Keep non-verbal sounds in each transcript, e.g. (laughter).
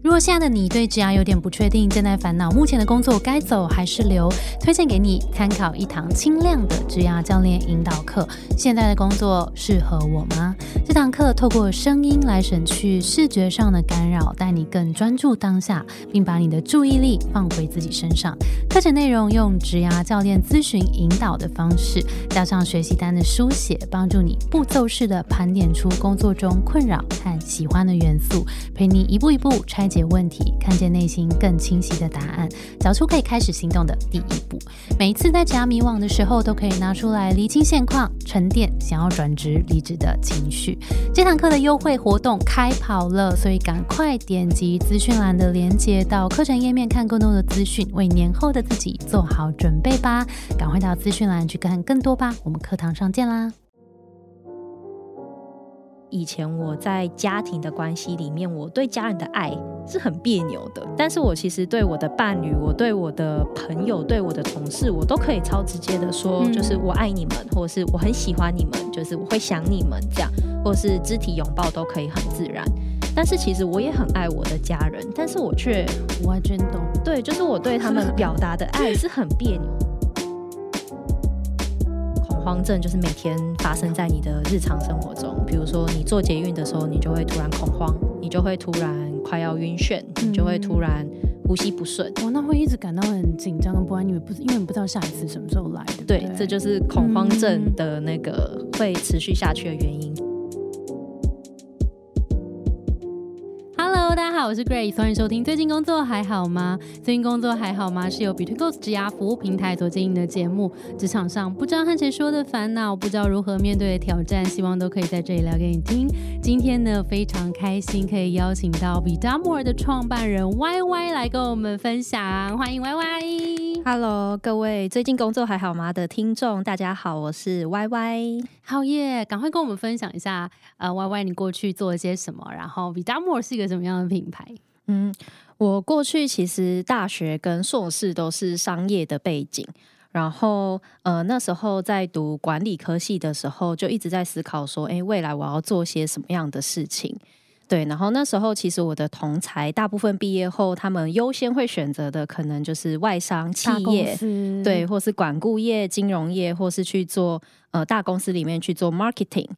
如果现在的你对职涯有点不确定，正在烦恼目前的工作该走还是留，推荐给你参考一堂轻量的职涯教练引导课。现在的工作适合我吗？这堂课透过声音来省去视觉上的干扰，带你更专注当下，并把你的注意力放回自己身上。课程内容用职涯教练咨询引导的方式，加上学习单的书写，帮助你步骤式的盘点出工作中困扰和喜欢的元素，陪你一步一步拆。解问题，看见内心更清晰的答案，找出可以开始行动的第一步。每一次在家迷惘的时候，都可以拿出来厘清现况，沉淀想要转职离职的情绪。这堂课的优惠活动开跑了，所以赶快点击资讯栏的链接到课程页面看更多的资讯，为年后的自己做好准备吧！赶快到资讯栏去看更多吧。我们课堂上见啦！以前我在家庭的关系里面，我对家人的爱是很别扭的。但是我其实对我的伴侣、我对我的朋友、对我的同事，我都可以超直接的说，就是我爱你们，或者是我很喜欢你们，就是我会想你们这样，或者是肢体拥抱都可以很自然。但是其实我也很爱我的家人，但是我却完全懂。对，就是我对他们表达的爱是很别扭。慌症就是每天发生在你的日常生活中，比如说你做捷运的时候，你就会突然恐慌，你就会突然快要晕眩，你就会突然呼吸不顺。哦，那会一直感到很紧张跟不安，因为不是因为你不知道下一次什么时候来。对，这就是恐慌症的那个会持续下去的原因。大好，我是 Grace，欢迎收听。最近工作还好吗？最近工作还好吗？是由 Between Goals 职涯服务平台所经营的节目。职场上不知道和谁说的烦恼，不知道如何面对的挑战，希望都可以在这里聊给你听。今天呢，非常开心可以邀请到 v i d a m o r e 的创办人 Y Y 来跟我们分享。欢迎 Y Y。Hello，各位最近工作还好吗的听众，大家好，我是 Y Y。好耶，赶快跟我们分享一下，呃，Y Y 你过去做了些什么？然后 v i d a m o r e 是一个什么样的品牌？嗯，我过去其实大学跟硕士都是商业的背景，然后呃那时候在读管理科系的时候，就一直在思考说，哎，未来我要做些什么样的事情。对，然后那时候其实我的同才大部分毕业后，他们优先会选择的可能就是外商企业，对，或是管顾业、金融业，或是去做呃大公司里面去做 marketing。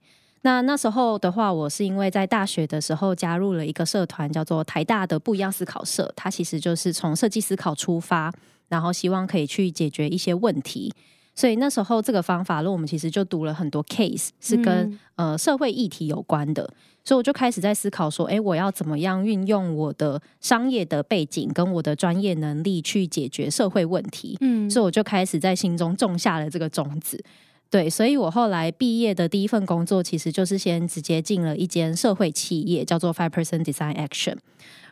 那那时候的话，我是因为在大学的时候加入了一个社团，叫做台大的不一样思考社，它其实就是从设计思考出发，然后希望可以去解决一些问题。所以那时候这个方法论，我们其实就读了很多 case，是跟呃社会议题有关的。所以我就开始在思考说，哎，我要怎么样运用我的商业的背景跟我的专业能力去解决社会问题？嗯，所以我就开始在心中种下了这个种子。对，所以我后来毕业的第一份工作，其实就是先直接进了一间社会企业，叫做 Five Percent Design Action。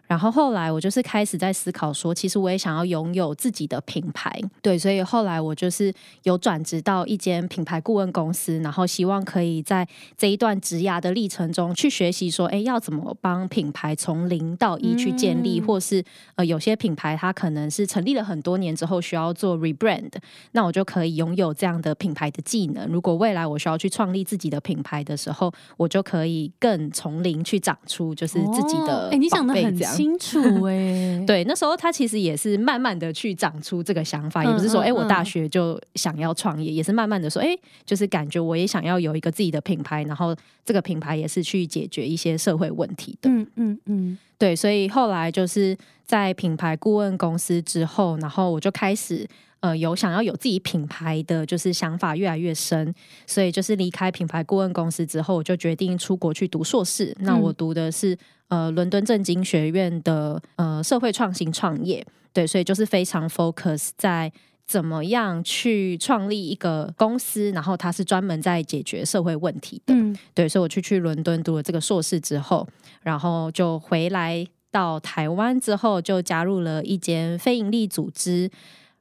然后后来我就是开始在思考说，其实我也想要拥有自己的品牌，对，所以后来我就是有转职到一间品牌顾问公司，然后希望可以在这一段职涯的历程中去学习说，哎，要怎么帮品牌从零到一去建立，或是呃有些品牌它可能是成立了很多年之后需要做 rebrand，那我就可以拥有这样的品牌的技能。如果未来我需要去创立自己的品牌的时候，我就可以更从零去长出就是自己的，哎，你想的很清楚哎，(laughs) 对，那时候他其实也是慢慢的去长出这个想法，也不是说哎，我大学就想要创业，也是慢慢的说，哎，就是感觉我也想要有一个自己的品牌，然后这个品牌也是去解决一些社会问题的。嗯嗯嗯，对，所以后来就是在品牌顾问公司之后，然后我就开始呃有想要有自己品牌的就是想法越来越深，所以就是离开品牌顾问公司之后，我就决定出国去读硕士。那我读的是。呃，伦敦政经学院的呃社会创新创业，对，所以就是非常 focus 在怎么样去创立一个公司，然后它是专门在解决社会问题的，对，所以我去去伦敦读了这个硕士之后，然后就回来到台湾之后，就加入了一间非营利组织，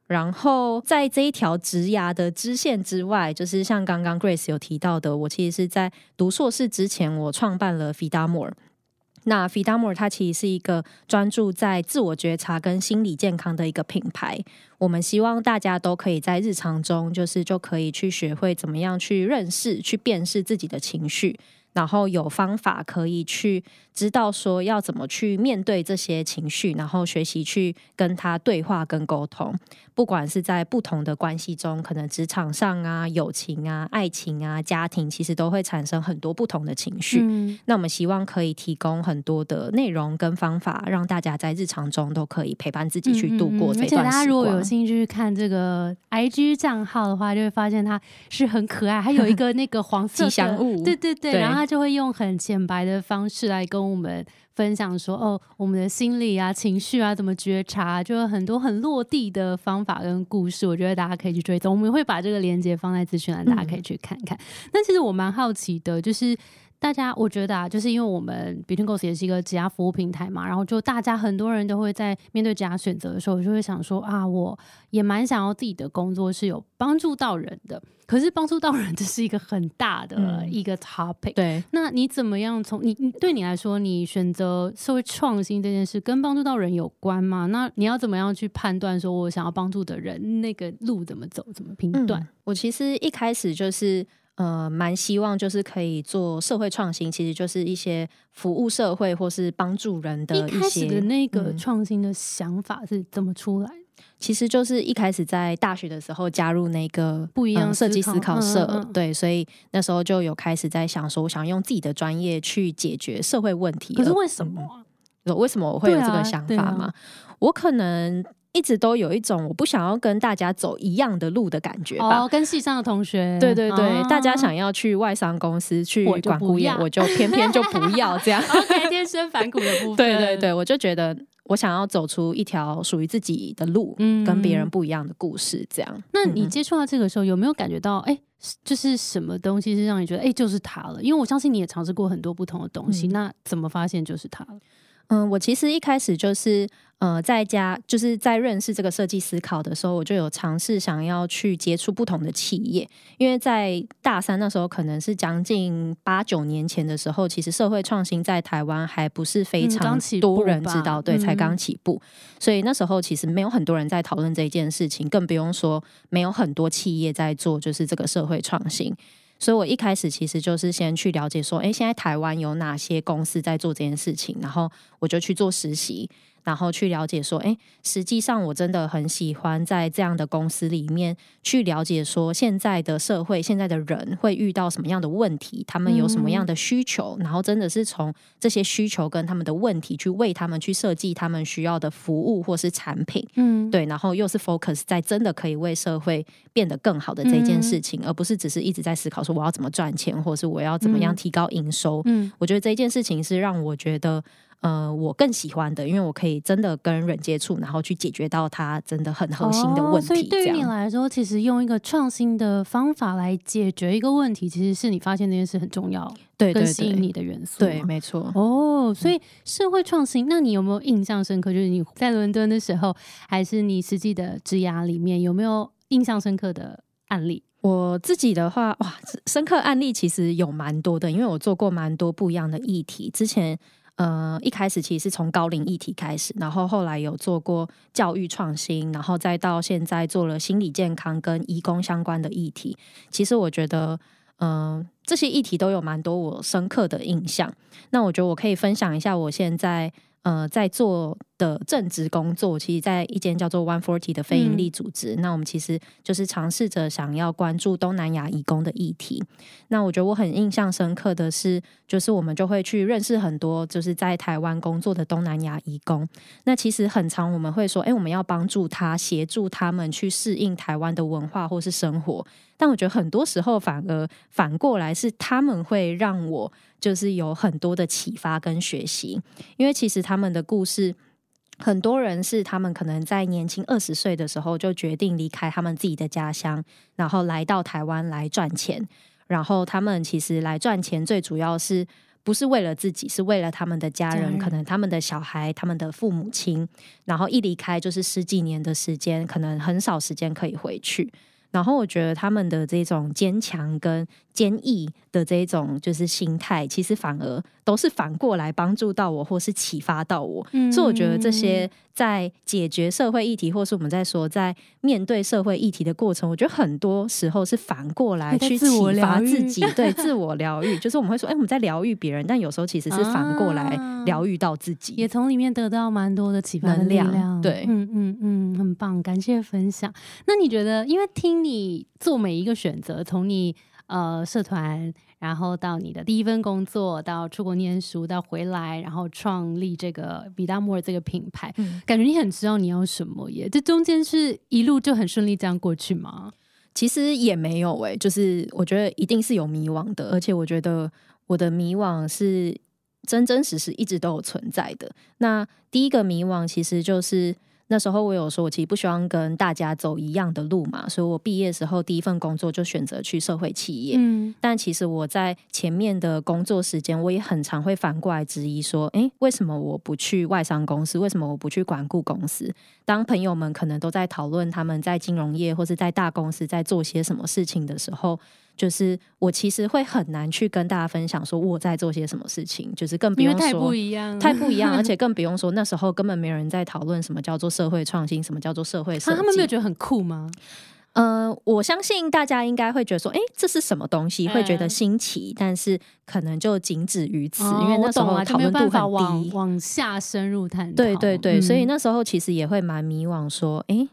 然后在这一条直涯的支线之外，就是像刚刚 Grace 有提到的，我其实是在读硕士之前，我创办了 Fidamore。那 f i d a m o r 它其实是一个专注在自我觉察跟心理健康的一个品牌。我们希望大家都可以在日常中，就是就可以去学会怎么样去认识、去辨识自己的情绪，然后有方法可以去知道说要怎么去面对这些情绪，然后学习去跟他对话跟沟通。不管是在不同的关系中，可能职场上啊、友情啊、爱情啊、家庭，其实都会产生很多不同的情绪。那我们希望可以提供很多的内容跟方法，让大家在日常中都可以陪伴自己去度过这段时光。而且大家如果有兴趣去看这个 IG 账号的话，就会发现它是很可爱，还有一个那个黄色吉祥物，对对对，然后。就会用很浅白的方式来跟我们分享说，哦，我们的心理啊、情绪啊，怎么觉察，就有很多很落地的方法跟故事。我觉得大家可以去追踪，我们会把这个链接放在资讯栏，大家可以去看看。那其实我蛮好奇的，就是。大家，我觉得啊，就是因为我们 Between Goals 也是一个职业服务平台嘛，然后就大家很多人都会在面对职业选择的时候，就会想说啊，我也蛮想要自己的工作是有帮助到人的。可是帮助到人，(laughs) 这是一个很大的一个 topic。对，那你怎么样从你对你来说，你选择社会创新这件事跟帮助到人有关吗？那你要怎么样去判断说我想要帮助的人那个路怎么走，怎么评断？我其实一开始就是。呃，蛮希望就是可以做社会创新，其实就是一些服务社会或是帮助人的一些的那个创新的想法是怎么出来？其实就是一开始在大学的时候加入那个不一样设计思考社，对，所以那时候就有开始在想说，我想用自己的专业去解决社会问题。可是为什么？为什么我会有这个想法吗？我可能。一直都有一种我不想要跟大家走一样的路的感觉吧。跟系上的同学，对对对，大家想要去外商公司去管顾业，我就偏偏就不要这样。(laughs) OK，天生反骨的部分。对对对，我就觉得我想要走出一条属于自己的路，跟别人不一样的故事。这样，那你接触到这个时候，有没有感觉到，哎，就是什么东西是让你觉得，哎，就是他了？因为我相信你也尝试过很多不同的东西，那怎么发现就是他了？嗯，我其实一开始就是。呃，在家就是在认识这个设计思考的时候，我就有尝试想要去接触不同的企业，因为在大三那时候，可能是将近八九年前的时候，其实社会创新在台湾还不是非常多人知道，对，才刚起步，所以那时候其实没有很多人在讨论这件事情，更不用说没有很多企业在做，就是这个社会创新。所以我一开始其实就是先去了解说，哎，现在台湾有哪些公司在做这件事情，然后我就去做实习。然后去了解说，哎，实际上我真的很喜欢在这样的公司里面去了解说，现在的社会、现在的人会遇到什么样的问题，他们有什么样的需求，然后真的是从这些需求跟他们的问题去为他们去设计他们需要的服务或是产品，嗯，对，然后又是 focus 在真的可以为社会变得更好的这件事情，而不是只是一直在思考说我要怎么赚钱，或是我要怎么样提高营收。嗯，我觉得这件事情是让我觉得。呃，我更喜欢的，因为我可以真的跟人接触，然后去解决到他真的很核心的问题。所以对于你来说，其实用一个创新的方法来解决一个问题，其实是你发现这件事很重要，对，更吸引你的元素。对，没错。哦，所以社会创新，那你有没有印象深刻？就是你在伦敦的时候，还是你实际的职涯里面，有没有印象深刻的案例？我自己的话，哇，深刻案例其实有蛮多的，因为我做过蛮多不一样的议题，之前。呃，一开始其实是从高龄议题开始，然后后来有做过教育创新，然后再到现在做了心理健康跟义工相关的议题。其实我觉得，嗯，这些议题都有蛮多我深刻的印象。那我觉得我可以分享一下我现在。呃，在做的正职工作，其实在一间叫做 One Forty 的非营利组织。那我们其实就是尝试着想要关注东南亚移工的议题。那我觉得我很印象深刻的是，就是我们就会去认识很多就是在台湾工作的东南亚移工。那其实很长，我们会说，哎，我们要帮助他，协助他们去适应台湾的文化或是生活。但我觉得很多时候反而反过来是他们会让我就是有很多的启发跟学习，因为其实他们的故事，很多人是他们可能在年轻二十岁的时候就决定离开他们自己的家乡，然后来到台湾来赚钱，然后他们其实来赚钱最主要是不是为了自己，是为了他们的家人，可能他们的小孩、他们的父母亲，然后一离开就是十几年的时间，可能很少时间可以回去。然后我觉得他们的这种坚强跟坚毅的这种就是心态，其实反而都是反过来帮助到我，或是启发到我。所以我觉得这些在解决社会议题，或是我们在说在面对社会议题的过程，我觉得很多时候是反过来去启发自己，对自我疗愈。(laughs) 就是我们会说，哎，我们在疗愈别人，但有时候其实是反过来疗愈到自己，也从里面得到蛮多的启发能量。对，嗯嗯嗯，很棒，感谢分享。那你觉得，因为听你做每一个选择，从你呃社团。然后到你的第一份工作，到出国念书，到回来，然后创立这个比达莫尔这个品牌，感觉你很知道你要什么耶。这中间是一路就很顺利这样过去吗？其实也没有诶，就是我觉得一定是有迷惘的，而且我觉得我的迷惘是真真实实一直都有存在的。那第一个迷惘其实就是。那时候我有说，我其实不希望跟大家走一样的路嘛，所以我毕业时候第一份工作就选择去社会企业。嗯，但其实我在前面的工作时间，我也很常会反过来质疑说，哎，为什么我不去外商公司？为什么我不去管顾公司？当朋友们可能都在讨论他们在金融业或是在大公司在做些什么事情的时候。就是我其实会很难去跟大家分享说我在做些什么事情，就是更不用说太不一样，太不一样，而 (laughs) 且更不用说那时候根本没有人在讨论什么叫做社会创新，什么叫做社会设计。他们没有觉得很酷吗？呃，我相信大家应该会觉得说，哎，这是什么东西？会觉得新奇，但是可能就仅止于此，因为那时候讨论度很低，往下深入探讨。对对对，所以那时候其实也会蛮迷惘，说，哎。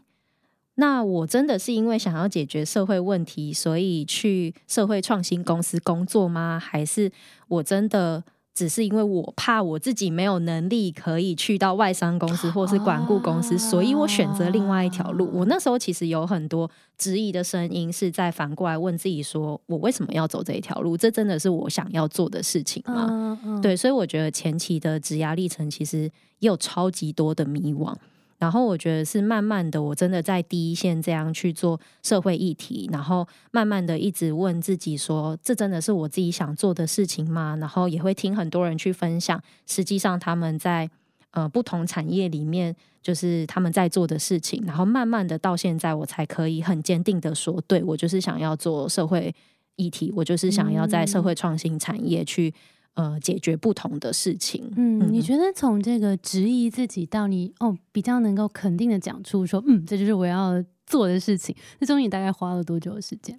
那我真的是因为想要解决社会问题，所以去社会创新公司工作吗？还是我真的只是因为我怕我自己没有能力可以去到外商公司或是管顾公司，所以我选择另外一条路？我那时候其实有很多质疑的声音，是在反过来问自己：说我为什么要走这一条路？这真的是我想要做的事情吗？对，所以我觉得前期的职涯历程其实也有超级多的迷惘。然后我觉得是慢慢的，我真的在第一线这样去做社会议题，然后慢慢的一直问自己说，这真的是我自己想做的事情吗？然后也会听很多人去分享，实际上他们在呃不同产业里面，就是他们在做的事情。然后慢慢的到现在，我才可以很坚定的说，对我就是想要做社会议题，我就是想要在社会创新产业去。呃，解决不同的事情。嗯，你觉得从这个质疑自己到你哦，比较能够肯定的讲出说，嗯，这就是我要做的事情。这中你大概花了多久的时间？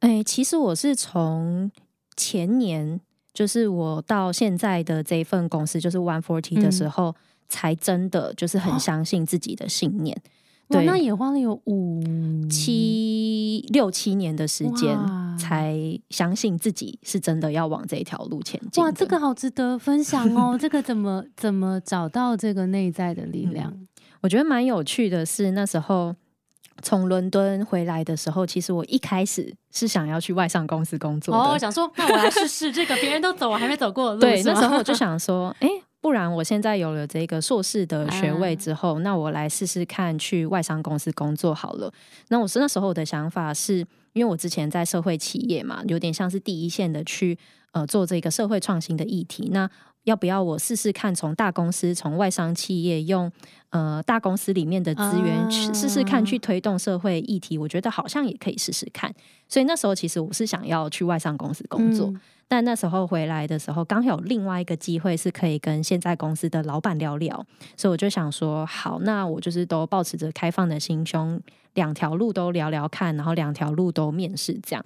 哎，其实我是从前年，就是我到现在的这一份公司，就是 One Forty 的时候，才真的就是很相信自己的信念。对，那也花了有五七六七年的时间，才相信自己是真的要往这条路前进。哇，这个好值得分享哦！(laughs) 这个怎么怎么找到这个内在的力量？我觉得蛮有趣的是，那时候从伦敦回来的时候，其实我一开始是想要去外商公司工作的。哦，想说那我来试试这个，别人都走，我还没走过的路。(laughs) 对，那时候我就想说，哎。不然，我现在有了这个硕士的学位之后，那我来试试看去外商公司工作好了。那我是那时候我的想法是，因为我之前在社会企业嘛，有点像是第一线的去呃做这个社会创新的议题。那要不要我试试看从大公司、从外商企业用呃大公司里面的资源去试试看去推动社会议题？我觉得好像也可以试试看。所以那时候其实我是想要去外商公司工作。但那时候回来的时候，刚好有另外一个机会是可以跟现在公司的老板聊聊，所以我就想说，好，那我就是都保持着开放的心胸，两条路都聊聊看，然后两条路都面试，这样。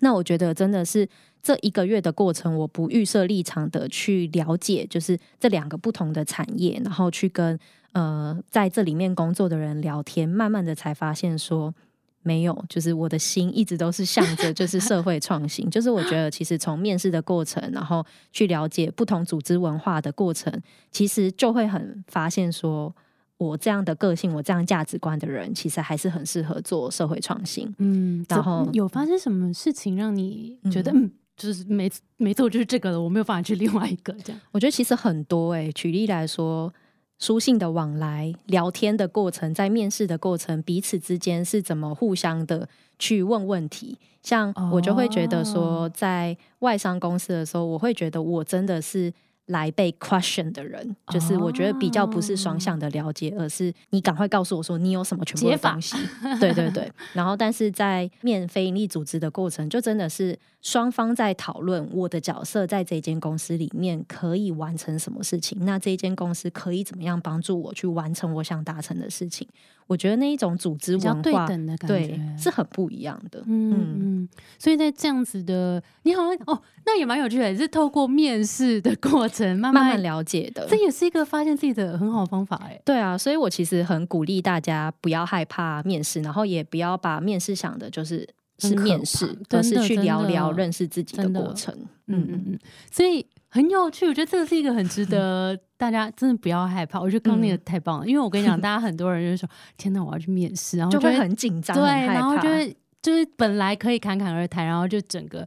那我觉得真的是这一个月的过程，我不预设立场的去了解，就是这两个不同的产业，然后去跟呃在这里面工作的人聊天，慢慢的才发现说。没有，就是我的心一直都是向着就是社会创新，(laughs) 就是我觉得其实从面试的过程，然后去了解不同组织文化的过程，其实就会很发现说，我这样的个性，我这样价值观的人，其实还是很适合做社会创新。嗯，然后有发生什么事情让你觉得，嗯，就是没没错，就是这个了，我没有办法去另外一个这样。我觉得其实很多哎，举例来说。书信的往来、聊天的过程，在面试的过程，彼此之间是怎么互相的去问问题？像我就会觉得说，在外商公司的时候，我会觉得我真的是来被 question 的人，就是我觉得比较不是双向的了解，而是你赶快告诉我说你有什么全部的东西。对对对，然后但是在面非营利组织的过程，就真的是双方在讨论我的角色在这间公司里面可以完成什么事情，那这间公司可以怎么样帮助我去完成我想达成的事情。我觉得那一种组织文化对是很不一样的。嗯嗯，所以在这样子的，你好像哦，那也蛮有趣的，是透过面试的过程慢慢了解的，这也是一个发现自己的很好方法哎。对啊，所以我其实很鼓励大家不要害怕面试，然后也不要把面试想的就是是面试，而是去聊聊认识自己的过程。嗯嗯嗯，所以。很有趣，我觉得这个是一个很值得大家真的不要害怕。我觉得刚那个太棒了，(laughs) 因为我跟你讲，大家很多人就是说：“天哪，我要去面试，然后就会很紧张，对，然后就会就是本来可以侃侃而谈，然后就整个。”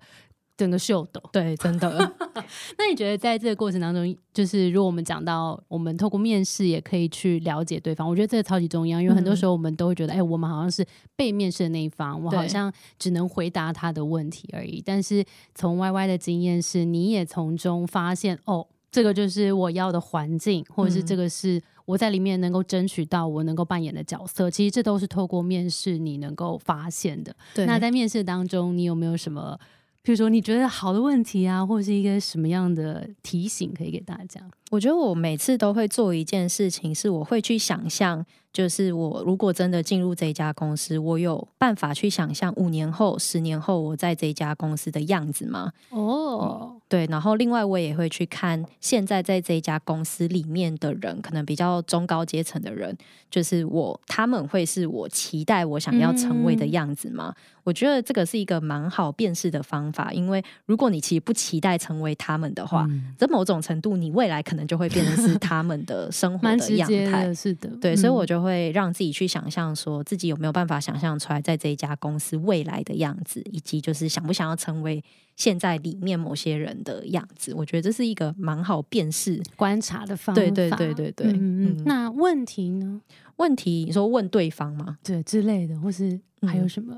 整个秀抖，对，真的。(laughs) (laughs) 那你觉得在这个过程当中，就是如果我们讲到我们透过面试也可以去了解对方，我觉得这个超级重要，因为很多时候我们都会觉得，哎，我们好像是被面试的那一方，我好像只能回答他的问题而已。但是从 Y Y 的经验是，你也从中发现，哦，这个就是我要的环境，或者是这个是我在里面能够争取到我能够扮演的角色。其实这都是透过面试你能够发现的。那在面试当中，你有没有什么？比如说，你觉得好的问题啊，或者是一个什么样的提醒，可以给大家？我觉得我每次都会做一件事情，是我会去想象，就是我如果真的进入这一家公司，我有办法去想象五年后、十年后我在这家公司的样子吗？哦，对。然后另外我也会去看现在在这一家公司里面的人，可能比较中高阶层的人，就是我他们会是我期待我想要成为的样子吗？我觉得这个是一个蛮好辨识的方法，因为如果你其实不期待成为他们的话，在某种程度，你未来可能就会变成是他们的 (laughs) 生活的样态。是的，对，所以我就会让自己去想象，说自己有没有办法想象出来，在这一家公司未来的样子，以及就是想不想要成为现在里面某些人的样子。我觉得这是一个蛮好辨识、观察的方法。对对对对对。嗯嗯。那问题呢？问题你说问对方吗？对之类的，或是还有什么？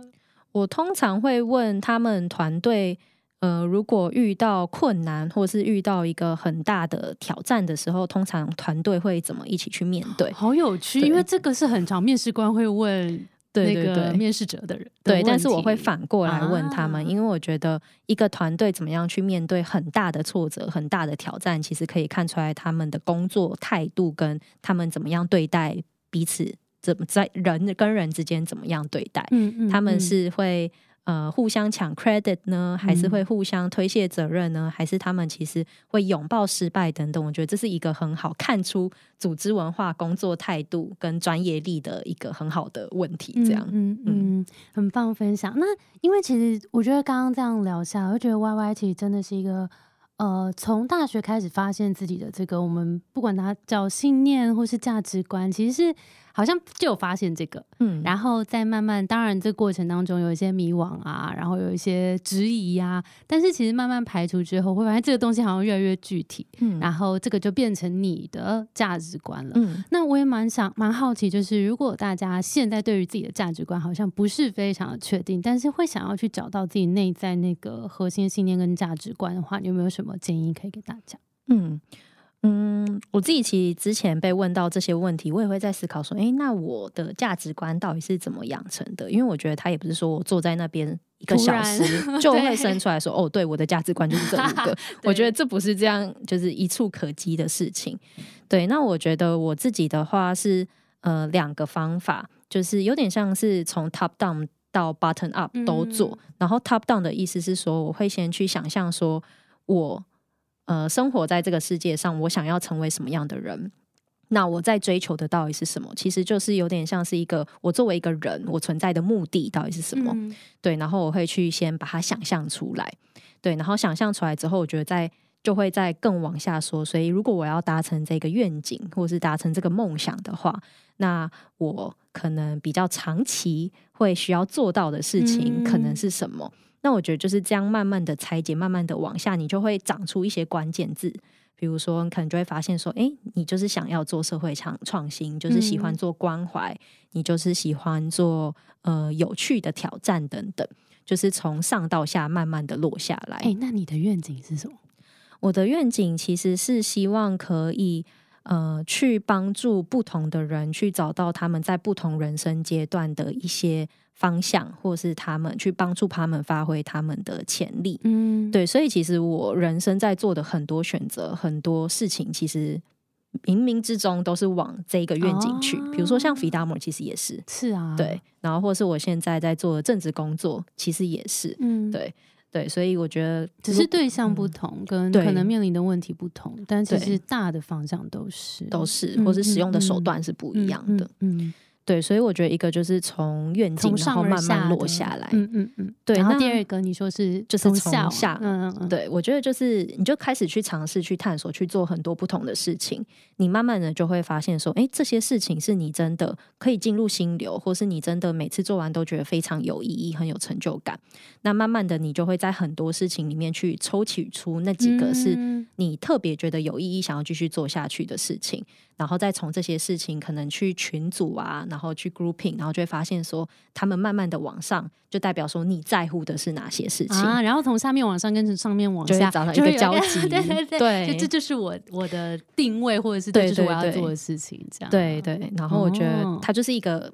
我通常会问他们团队，呃，如果遇到困难或是遇到一个很大的挑战的时候，通常团队会怎么一起去面对？好有趣，因为这个是很常面试官会问对那个面试者的人。对，但是我会反过来问他们，因为我觉得一个团队怎么样去面对很大的挫折、很大的挑战，其实可以看出来他们的工作态度跟他们怎么样对待彼此。怎么在人跟人之间怎么样对待？嗯嗯，他们是会呃互相抢 credit 呢，还是会互相推卸责任呢？还是他们其实会拥抱失败等等？我觉得这是一个很好看出组织文化、工作态度跟专业力的一个很好的问题。这样，嗯嗯，很棒分享。那因为其实我觉得刚刚这样聊下，我觉得 Y Y 其实真的是一个。呃，从大学开始发现自己的这个，我们不管它叫信念或是价值观，其实是好像就有发现这个，嗯，然后再慢慢，当然这过程当中有一些迷惘啊，然后有一些质疑呀，但是其实慢慢排除之后，会发现这个东西好像越来越具体，嗯，然后这个就变成你的价值观了，嗯，那我也蛮想蛮好奇，就是如果大家现在对于自己的价值观好像不是非常的确定，但是会想要去找到自己内在那个核心信念跟价值观的话，你有没有？什么建议可以给大家？嗯嗯，我自己其实之前被问到这些问题，我也会在思考说，哎，那我的价值观到底是怎么养成的？因为我觉得他也不是说我坐在那边一个小时 (laughs) 就会生出来说，哦，对，我的价值观就是这五个。(laughs) 我觉得这不是这样，就是一触可及的事情。对，那我觉得我自己的话是呃两个方法，就是有点像是从 top down 到 button up 都做。然后 top down 的意思是说，我会先去想象说。我呃，生活在这个世界上，我想要成为什么样的人？那我在追求的到底是什么？其实就是有点像是一个我作为一个人，我存在的目的到底是什么？对，然后我会去先把它想象出来，对，然后想象出来之后，我觉得在就会再更往下说。所以，如果我要达成这个愿景，或者是达成这个梦想的话，那我可能比较长期会需要做到的事情，可能是什么？那我觉得就是这样，慢慢的拆解，慢慢的往下，你就会长出一些关键字。比如说，你可能就会发现说，哎，你就是想要做社会创创新，就是喜欢做关怀，你就是喜欢做呃有趣的挑战等等，就是从上到下慢慢的落下来。哎，那你的愿景是什么？我的愿景其实是希望可以呃去帮助不同的人去找到他们在不同人生阶段的一些方向，或是他们去帮助他们发挥他们的潜力。嗯，对，所以其实我人生在做的很多选择、很多事情，其实冥冥之中都是往这个愿景去。比如说像肥达摩，其实也是是啊，对，然后或是我现在在做的政治工作，其实也是嗯，对对，所以我觉得只是对象不同，跟可能面临的问题不同，但其对实大的方向都是都是，嗯或是使用的手嗯段是不嗯一样的。嗯，嗯对，所以我觉得一个就是从愿景，然后慢慢落下来。嗯嗯嗯，对那然后第二个你说是就是从从下下，嗯嗯嗯，对，我觉得就是你就开始去尝试、去探索、去做很多不同的事情，你慢慢的就会发现说，哎，这些事情是你真的可以进入心流，或是你真的每次做完都觉得非常有意义、很有成就感。那慢慢的，你就会在很多事情里面去抽取出那几个是嗯你特别觉得有意义、想要继续做下去的事情，然后再从这些事情可能去群组啊，然后去 grouping，然后就会发现说，他们慢慢的往上，就代表说你在乎的是哪些事情。啊，然后从下面往上跟从上面往下找到一个交集 (laughs) 对对对，对就这就是我我的定位，或者是对这就是我要做的事情，这样对对，然后我觉得哦它就是一个，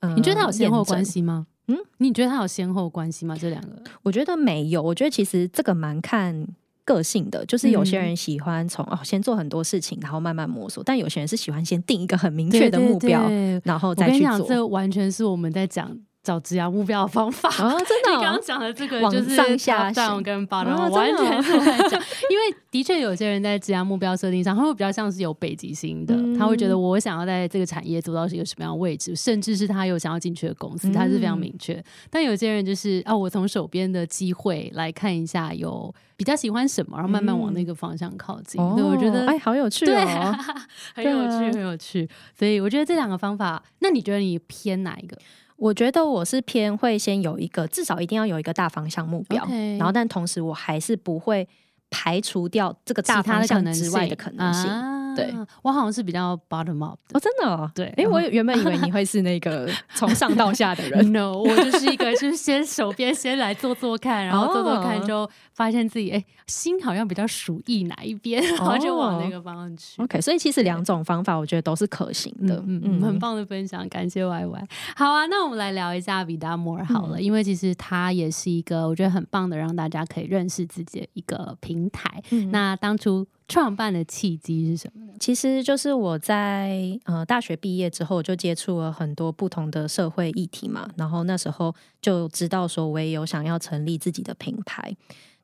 呃你觉得它有先后关？系吗？嗯，你觉得它有先后关系吗？这两个？我觉得没有，我觉得其实这个蛮看个性的，就是有些嗯人喜欢从、哦先做很多事情，然后慢慢摸索，但有些人是喜欢先定一个很明确的目标，对对然后再去做。这完全是我们在讲找职业目标的方法。哦，真的 (laughs) 哦、你刚刚讲的这个就是上下行跟 bottom，、哦完真的哦全是我在讲，因为的确有些人在职业目标设定上，他会比较像是有北极星的，嗯他会觉得我想要在这个产业做到一个什么样的位置，甚至是他有想要进去的公司，他是非常嗯明确。但有些人就是啊，我从手边的机会来看一下，有比较喜欢什么，然后慢慢往那个方向靠近。对，我觉得哎，好有趣对、哦。(laughs) 很有趣，啊很有趣。所以我觉得这两个方法，那你觉得你偏哪一个？我觉得我是偏会先有一个，至少一定要有一个大方向目标。然后但同时我还是不会排除掉这个大其他可能之外的可能性。啊对我好像是比较 bottom up 的。哦，真的哦，对哎，然后我原本以为你会是那个 (laughs) 从上到下的人。No，我就是一个，就是先手边先来做做看，然后做做看，哦就发现自己哎、心好像比较属意哪一边，然后就往那个方向去。OK，所以其实两种方法我觉得都是可行的。嗯嗯，很棒的分享，感谢 Y Y。好啊，那我们来聊一下 Vida More 好了，嗯因为其实他也是一个我觉得很棒的，让大家可以认识自己的一个平台。嗯那当初创办的契机是什么呢？其实就是我在呃大学毕业之后，就接触了很多不同的社会议题嘛，然后那时候就知道说我也有想要成立自己的品牌，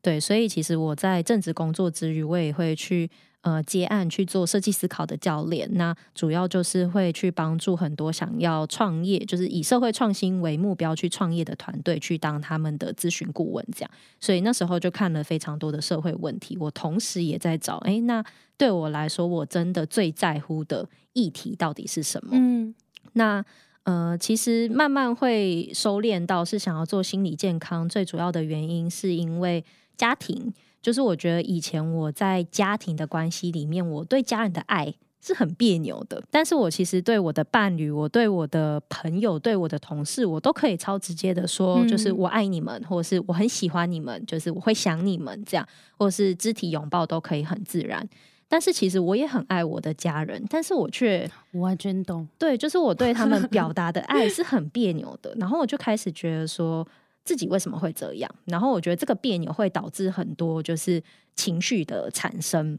对，所以其实我在正职工作之余，我也会去呃接案去做设计思考的教练，那主要就是会去帮助很多想要创业，就是以社会创新为目标去创业的团队，去当他们的咨询顾问这样。所以那时候就看了非常多的社会问题，我同时也在找，诶，那对我来说，我真的最在乎的议题到底是什么？嗯那呃，其实慢慢会收敛到是想要做心理健康，最主要的原因是因为家庭，就是我觉得以前我在家庭的关系里面，我对家人的爱。是很别扭的，但是我其实对我的伴侣、我对我的朋友、对我的同事，我都可以超直接的说，嗯就是我爱你们，或者是我很喜欢你们，就是我会想你们这样，或者是肢体拥抱都可以很自然。但是其实我也很爱我的家人，但是我却我完全懂。对，就是我对他们表达的爱是 (laughs) 很别扭的，然后我就开始觉得说自己为什么会这样，然后我觉得这个别扭会导致很多就是情绪的产生，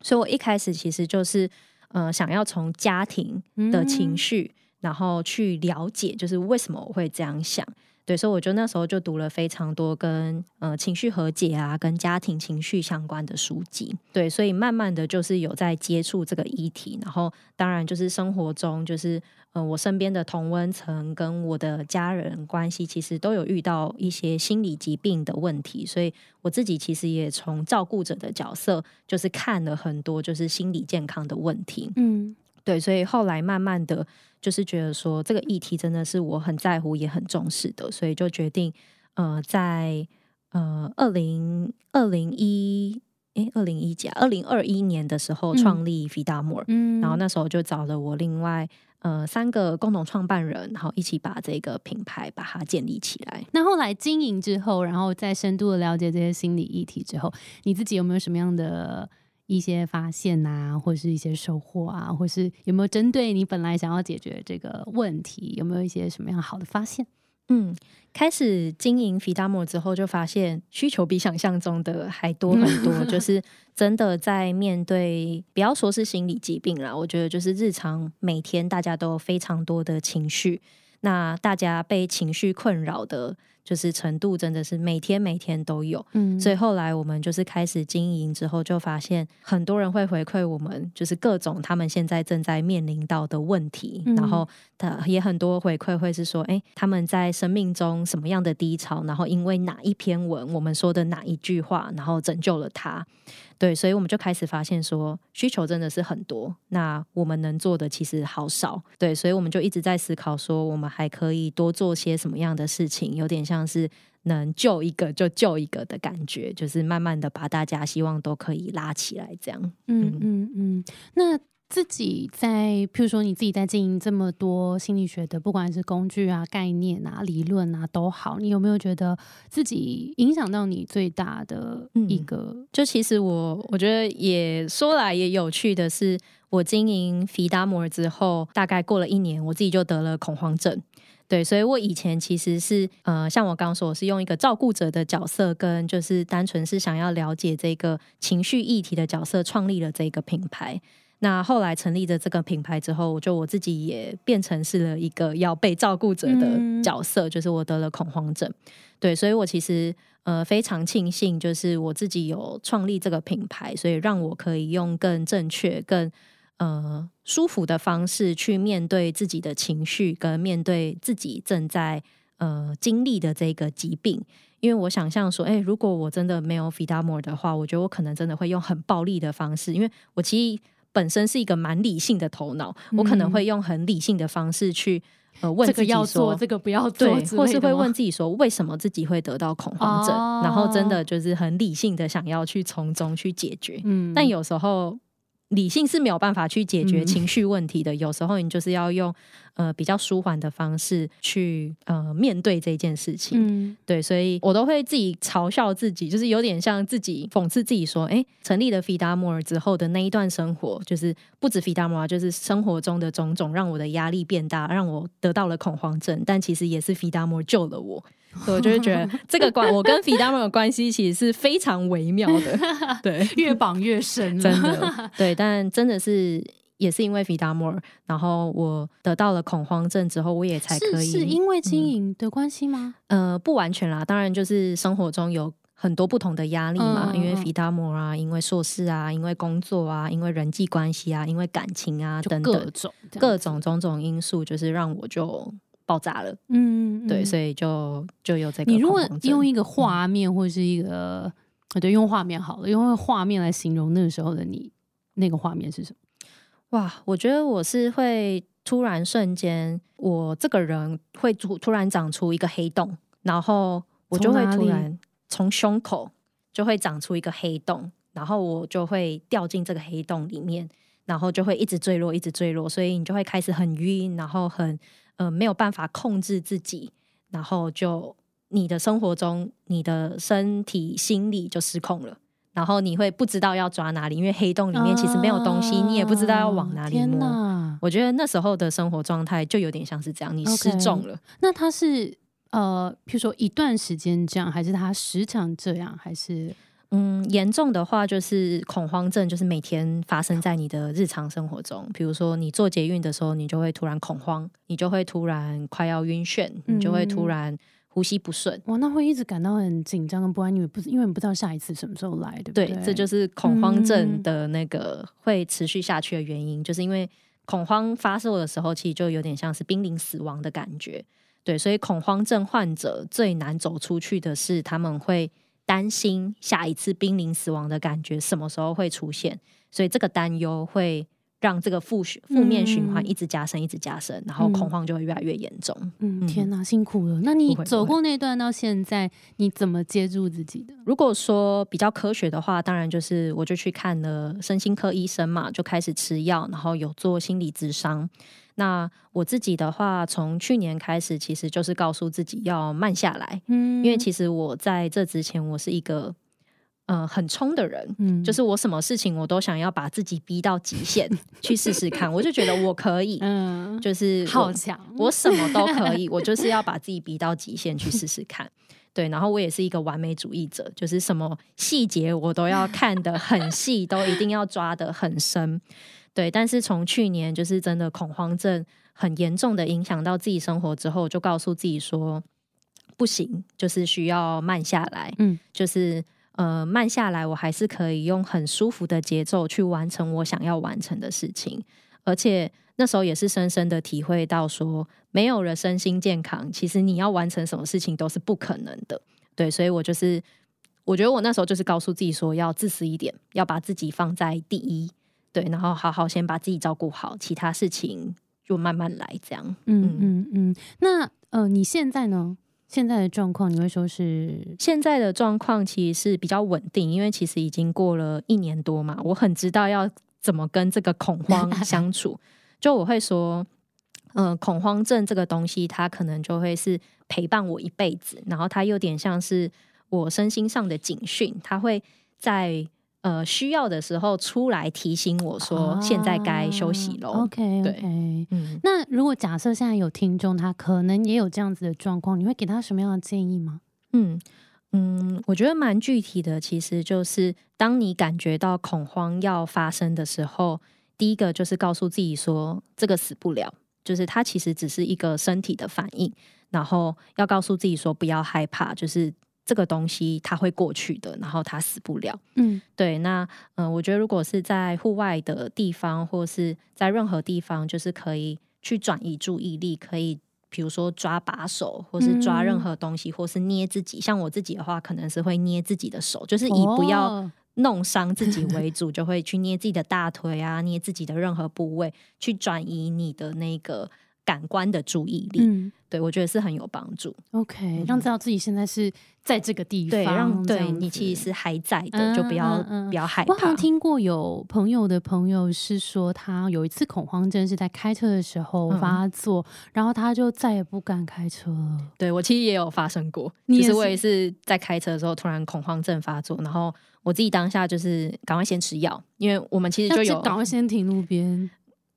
所以我一开始其实就是呃想要从家庭的情绪，然后去了解就是为什么我会这样想。对，所以我就那时候就读了非常多跟呃情绪和解啊，跟家庭情绪相关的书籍。对，所以慢慢的就是有在接触这个议题，然后当然就是生活中就是呃我身边的同温层跟我的家人关系，其实都有遇到一些心理疾病的问题，所以我自己其实也从照顾者的角色，就是看了很多就是心理健康的问题。嗯对，所以后来慢慢的就是觉得说这个议题真的是我很在乎也很重视的，所以就决定呃在呃二零二零一诶二零一几啊二零二一年的时候嗯创立 Vida More，、嗯然后那时候就找了我另外呃三个共同创办人，然后一起把这个品牌把它建立起来。那后来经营之后，然后再深度的了解这些心理议题之后，你自己有没有什么样的一些发现啊，或者是一些收获啊，或是有没有针对你本来想要解决这个问题，有没有一些什么样好的发现？嗯，开始经营 f 达 d 之后，就发现需求比想象中的还多很多。就 (laughs) 是真的在面对，不要说是心理疾病啦，我觉得就是日常每天大家都非常多的情绪，那大家被情绪困扰的。就是程度真的是每天每天都有，嗯，所以后来我们就是开始经营之后，就发现很多人会回馈我们，就是各种他们现在正在面临到的问题，然后他也很多回馈会是说，哎，他们在生命中什么样的低潮，然后因为哪一篇文，我们说的哪一句话，然后拯救了他。对，所以我们就开始发现说，需求真的是很多，那我们能做的其实好少。对，所以我们就一直在思考说，我们还可以多做些什么样的事情，有点像是能救一个就救一个的感觉，就是慢慢的把大家希望都可以拉起来，这样。嗯嗯嗯，那。自己在，譬如说你自己在经营这么多心理学的，不管是工具啊、概念啊、理论啊都好，你有没有觉得自己影响到你最大的一个？就其实我我觉得也说来也有趣的是，我经营肥达摩之后，大概过了一年，我自己就得了恐慌症。对，所以我以前其实是呃，像我刚刚说，我是用一个照顾者的角色，跟就是单纯是想要了解这个情绪议题的角色，创立了这个品牌。那后来成立的这个品牌之后，我就我自己也变成是了一个要被照顾者的角色，就是我得了恐慌症。对，所以我其实呃非常庆幸，就是我自己有创立这个品牌，所以让我可以用更正确、更呃舒服的方式去面对自己的情绪，跟面对自己正在呃经历的这个疾病。因为我想象说，哎，如果我真的没有 f i d a m o r 的话，我觉得我可能真的会用很暴力的方式，因为我其实。本身是一个蛮理性的头脑，我可能会用很理性的方式去呃问自己说这个不要做，或是会问自己说为什么自己会得到恐慌症，然后真的就是很理性的想要去从中去解决。嗯，但有时候理性是没有办法去解决情绪问题的，有时候你就是要用。呃，比较舒缓的方式去呃面对这件事情，嗯，对，所以我都会自己嘲笑自己，就是有点像自己讽刺自己说，哎，成立了 f 达摩尔之后的那一段生活，就是不止 f 达摩尔，就是生活中的种种让我的压力变大，让我得到了恐慌症，但其实也是 f 达摩尔救了我，我就会觉得这个关 (laughs) 我跟 f 达摩尔的关系其实是非常微妙的，(laughs) 对，越绑越深，真的，对，但真的是。也是因为费达莫尔，然后我得到了恐慌症之后，我也才可以是因为经营的关系吗？呃，不完全啦，当然就是生活中有很多不同的压力嘛，因为费达莫啊，因为硕士啊，因为工作啊，因为人际关系啊，因为感情啊等等各种各种种种因素，就是让我就爆炸了。嗯，对，所以就就有这个。你如果用一个画面或者是一个对，用画面好了，用画面来形容那个时候的你，那个画面是什么？哇，我觉得我是会突然瞬间，我这个人会突突然长出一个黑洞，然后我就会突然从胸口就会长出一个黑洞，然后我就会掉进这个黑洞里面，然后就会一直坠落，一直坠落，所以你就会开始很晕，然后很呃没有办法控制自己，然后就你的生活中，你的身体、心理就失控了。然后你会不知道要抓哪里，因为黑洞里面其实没有东西，你也不知道要往哪里摸。我觉得那时候的生活状态就有点像是这样，你失重了。那他是呃，譬如说一段时间这样，还是他时常这样，还是嗯，严重的话就是恐慌症，就是每天发生在你的日常生活中。比如说你做捷运的时候，你就会突然恐慌，你就会突然快要晕眩，你就会突然。呼吸不顺，哇，那会一直感到很紧张跟不安，因为不是因为你不知道下一次什么时候来，对不对？对，这就是恐慌症的那个会持续下去的原因，就是因为恐慌发作的时候，其实就有点像是濒临死亡的感觉。对，所以恐慌症患者最难走出去的是，他们会担心下一次濒临死亡的感觉什么时候会出现，所以这个担忧会。让这个负循负面循环一直加深，一直加深，然后恐慌就会越来越严重。嗯，天哪，辛苦了。那你走过那段到现在，你怎么接住自己的？如果说比较科学的话，当然就是我就去看了身心科医生嘛，就开始吃药，然后有做心理咨商。那我自己的话，从去年开始，其实就是告诉自己要慢下来，嗯因为其实我在这之前，我是一个呃很冲的人，嗯就是我什么事情我都想要把自己逼到极限去试试看，我就觉得我可以，嗯就是好强，我什么都可以，我就是要把自己逼到极限去试试看。对，然后我也是一个完美主义者，就是什么细节我都要看得很细，都一定要抓得很深。对，但是从去年就是真的恐慌症很严重的影响到自己生活之后，就告诉自己说不行，就是需要慢下来。嗯，就是呃慢下来，我还是可以用很舒服的节奏去完成我想要完成的事情，而且那时候也是深深的体会到说，没有了身心健康，其实你要完成什么事情都是不可能的。对，所以我就是我觉得我那时候就是告诉自己说，要自私一点，要把自己放在第一。对，然后好好先把自己照顾好，其他事情就慢慢来，这样。嗯嗯嗯。那呃，你现在呢？现在的状况，你会说是现在的状况其实是比较稳定，因为其实已经过了一年多嘛，我很知道要怎么跟这个恐慌 (laughs) 相处。就我会说，呃，恐慌症这个东西，它可能就会是陪伴我一辈子，然后它有点像是我身心上的警讯，它会在呃需要的时候出来提醒我说，现在该休息喽。OK 对 OK。嗯，那如果假设现在有听众，他可能也有这样子的状况，你会给他什么样的建议吗？嗯嗯，我觉得蛮具体的，其实就是当你感觉到恐慌要发生的时候，第一个就是告诉自己说，这个死不了，就是它其实只是一个身体的反应，然后要告诉自己说不要害怕，就是这个东西它会过去的，然后它死不了。嗯对，那嗯、呃我觉得如果是在户外的地方，或是在任何地方，就是可以去转移注意力，可以比如说抓把手，或是抓任嗯何东西，或是捏自己。像我自己的话，可能是会捏自己的手，就是以不要哦弄伤自己为主，(laughs) 就会去捏自己的大腿啊，捏自己的任何部位，去转移你的那个感官的注意力。嗯对我觉得是很有帮助。OK，让知道自己现在是在这个地方，对，让对你其实是还在的，嗯就不要、不要害我好像怕。听过有朋友的朋友是说，他有一次恐慌症是在开车的时候嗯发作，然后他就再也不敢开车了。对我其实也有发生过，其实我也是在开车的时候突然恐慌症发作，然后我自己当下就是赶快先吃药，因为我们其实就有赶快先停路边。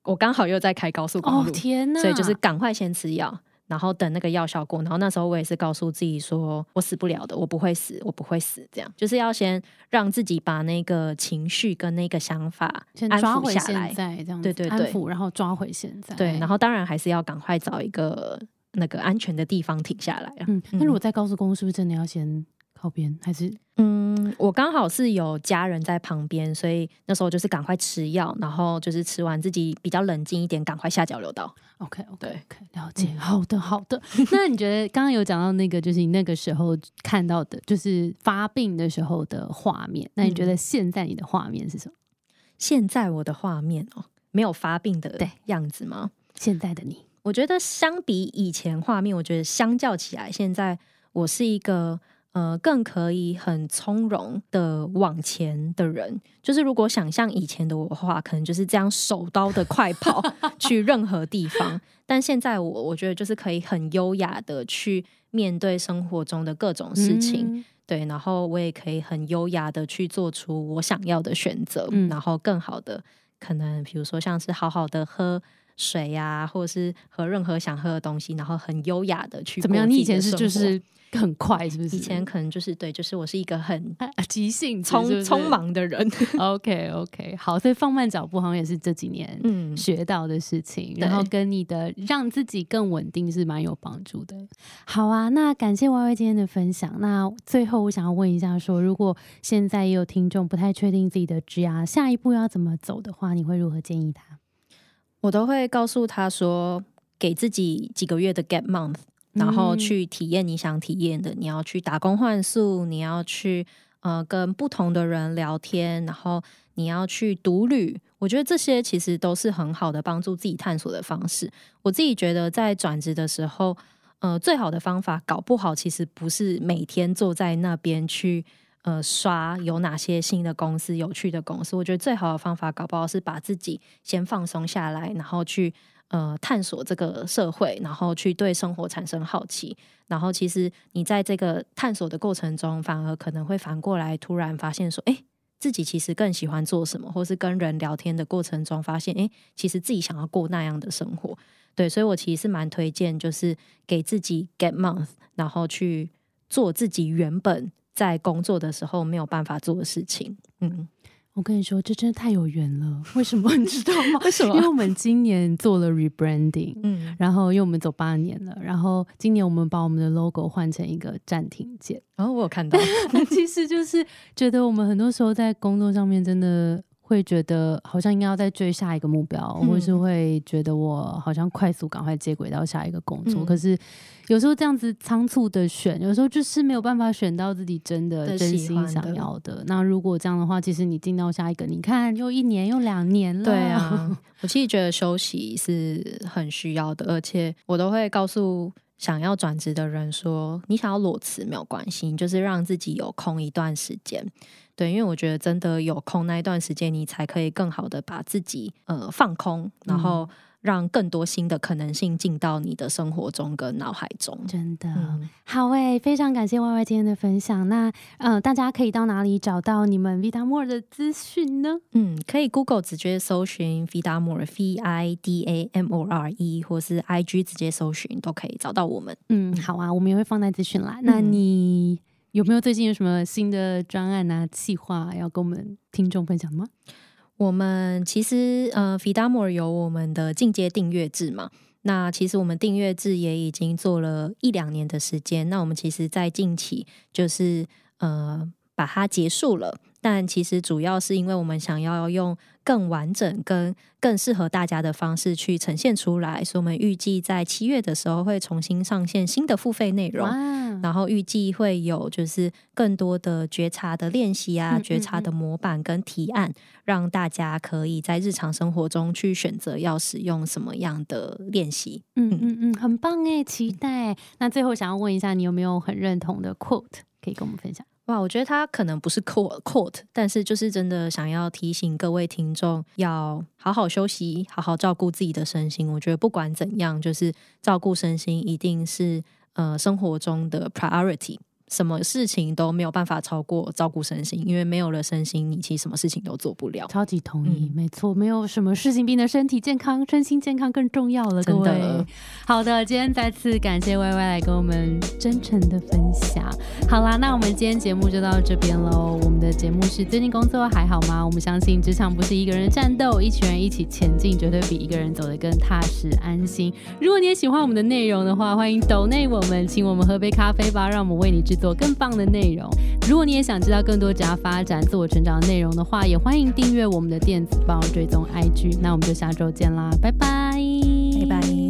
我刚好又在开高速公哦路，天哪！所以就是赶快先吃药，然后等那个药效过。然后那时候我也是告诉自己说，我死不了的，我不会死，我不会死，这样就是要先让自己把那个情绪跟那个想法先安抓回现。在，这样对对对安抚，然后抓回现在。对，然后当然还是要赶快找一个那个安全的地方停下来啊。嗯，那如果在高速公路，是不是真的要先靠边？还是嗯，我刚好是有家人在旁边，所以那时候就是赶快吃药，然后就是吃完自己比较冷静一点，赶快下交流道。OK OK 对 OK 了解？嗯好的好的。那你觉得刚刚有讲到那个，就是你那个时候看到的，就是发病的时候的画面。那你觉嗯得现在你的画面是什么？现在我的画面哦，没有发病的对样子吗？现在的你，我觉得相比以前画面，我觉得相较起来，现在我是一个呃更可以很从容的往前的人。就是如果想象以前的我的话，可能就是这样手刀的快跑 (laughs) 去任何地方。但现在我我觉得就是可以很优雅的去面对生活中的各种事情。嗯对，然后我也可以很优雅的去做出我想要的选择，嗯然后更好的可能，比如说像是好好的喝水呀、或者是喝任何想喝的东西，然后很优雅的去怎么样？你以前是就是 (laughs) 很快，是不是？以前可能就是对，就是我是一个很啊急性匆匆。忙的人，(laughs) OK OK，好，所以放慢脚步好像也是这几年嗯，学到的事情，对然后跟你的让自己更稳定是蛮有帮助的。好啊，那感谢 Y Y 今天的分享。那最后我想要问一下说如果现在也有听众不太确定自己的职涯下一步要怎么走的话，你会如何建议他？我都会告诉他说，给自己几个月的 gap month，然后嗯去体验你想体验的。你要去打工换宿，你要去呃跟不同的人聊天，然后你要去独旅。我觉得这些其实都是很好的帮助自己探索的方式。我自己觉得在转职的时候，呃，最好的方法搞不好其实不是每天坐在那边去。呃，刷有哪些新的公司、有趣的公司？我觉得最好的方法，搞不好是把自己先放松下来，然后去呃探索这个社会，然后去对生活产生好奇。然后其实你在这个探索的过程中，反而可能会反过来突然发现说，哎，自己其实更喜欢做什么，或是跟人聊天的过程中发现，哎，其实自己想要过那样的生活。对，所以我其实是蛮推荐，就是给自己 get month，然后去做自己原本在工作的时候没有办法做的事情。嗯。我跟你说，这真的太有缘了。为什么 (laughs) 你知道吗？为什么？因为我们今年做了 rebranding，嗯，然后因为我们走八年了，然后今年我们把我们的 logo 换成一个暂停键。然后我有看到，(laughs) 其实就是觉得我们很多时候在工作上面真的。会觉得好像应该要再追下一个目标，或是会觉得我好像快速赶快接轨到下一个工作。可是有时候这样子仓促的选，有时候就是没有办法选到自己真的真心想要的。那如果这样的话，其实你进到下一个，你看又一年又两年了。对啊，(laughs) 我其实觉得休息是很需要的，而且我都会告诉想要转职的人说，你想要裸辞没有关系，就是让自己有空一段时间。对，因为我觉得真的有空那一段时间，你才可以更好的把自己呃放空，然后让更多新的可能性进到你的生活中跟脑海中。真的好诶，非常感谢 Y Y 今天的分享。那呃，大家可以到哪里找到你们 Vidamore 的资讯呢？嗯，可以 Google 直接搜寻 Vidamore V I D A M O R E，或是 I G 直接搜寻都可以找到我们。嗯，好啊，我们也会放在资讯栏。那你。有没有最近有什么新的专案啊、计划要跟我们听众分享吗？我们其实呃 f i d a m o r 有我们的进阶订阅制嘛。那其实我们订阅制也已经做了一两年的时间。那我们其实，在近期就是呃把它结束了。但其实主要是因为我们想要用更完整、跟更适合大家的方式去呈现出来，所以我们预计在七月的时候会重新上线新的付费内容，然后预计会有就是更多的觉察的练习啊、觉察的模板跟提案，让大家可以在日常生活中去选择要使用什么样的练习。嗯嗯嗯，很棒哎，期待。那最后想要问一下，你有没有很认同的 quote 可以跟我们分享？哇，我觉得他可能不是 quote quote，但是就是真的想要提醒各位听众，要好好休息，好好照顾自己的身心。我觉得不管怎样，就是照顾身心一定是呃生活中的 priority。什么事情都没有办法超过照顾身心，因为没有了身心，你其实什么事情都做不了。超级同意，没错，没有什么事情比你的身体健康、身心健康更重要了。真的，好的，今天再次感谢 Y Y 来跟我们真诚的分享。好啦，那我们今天节目就到这边喽。我们的节目是最近工作还好吗？我们相信职场不是一个人战斗，一群人一起前进，绝对比一个人走得更踏实安心。如果你也喜欢我们的内容的话，欢迎抖内我们，请我们喝杯咖啡吧，让我们为你做更棒的内容。如果你也想知道更多家发展、自我成长的内容的话，也欢迎订阅我们的电子报、追踪 IG。那我们就下周见啦，拜拜，拜拜。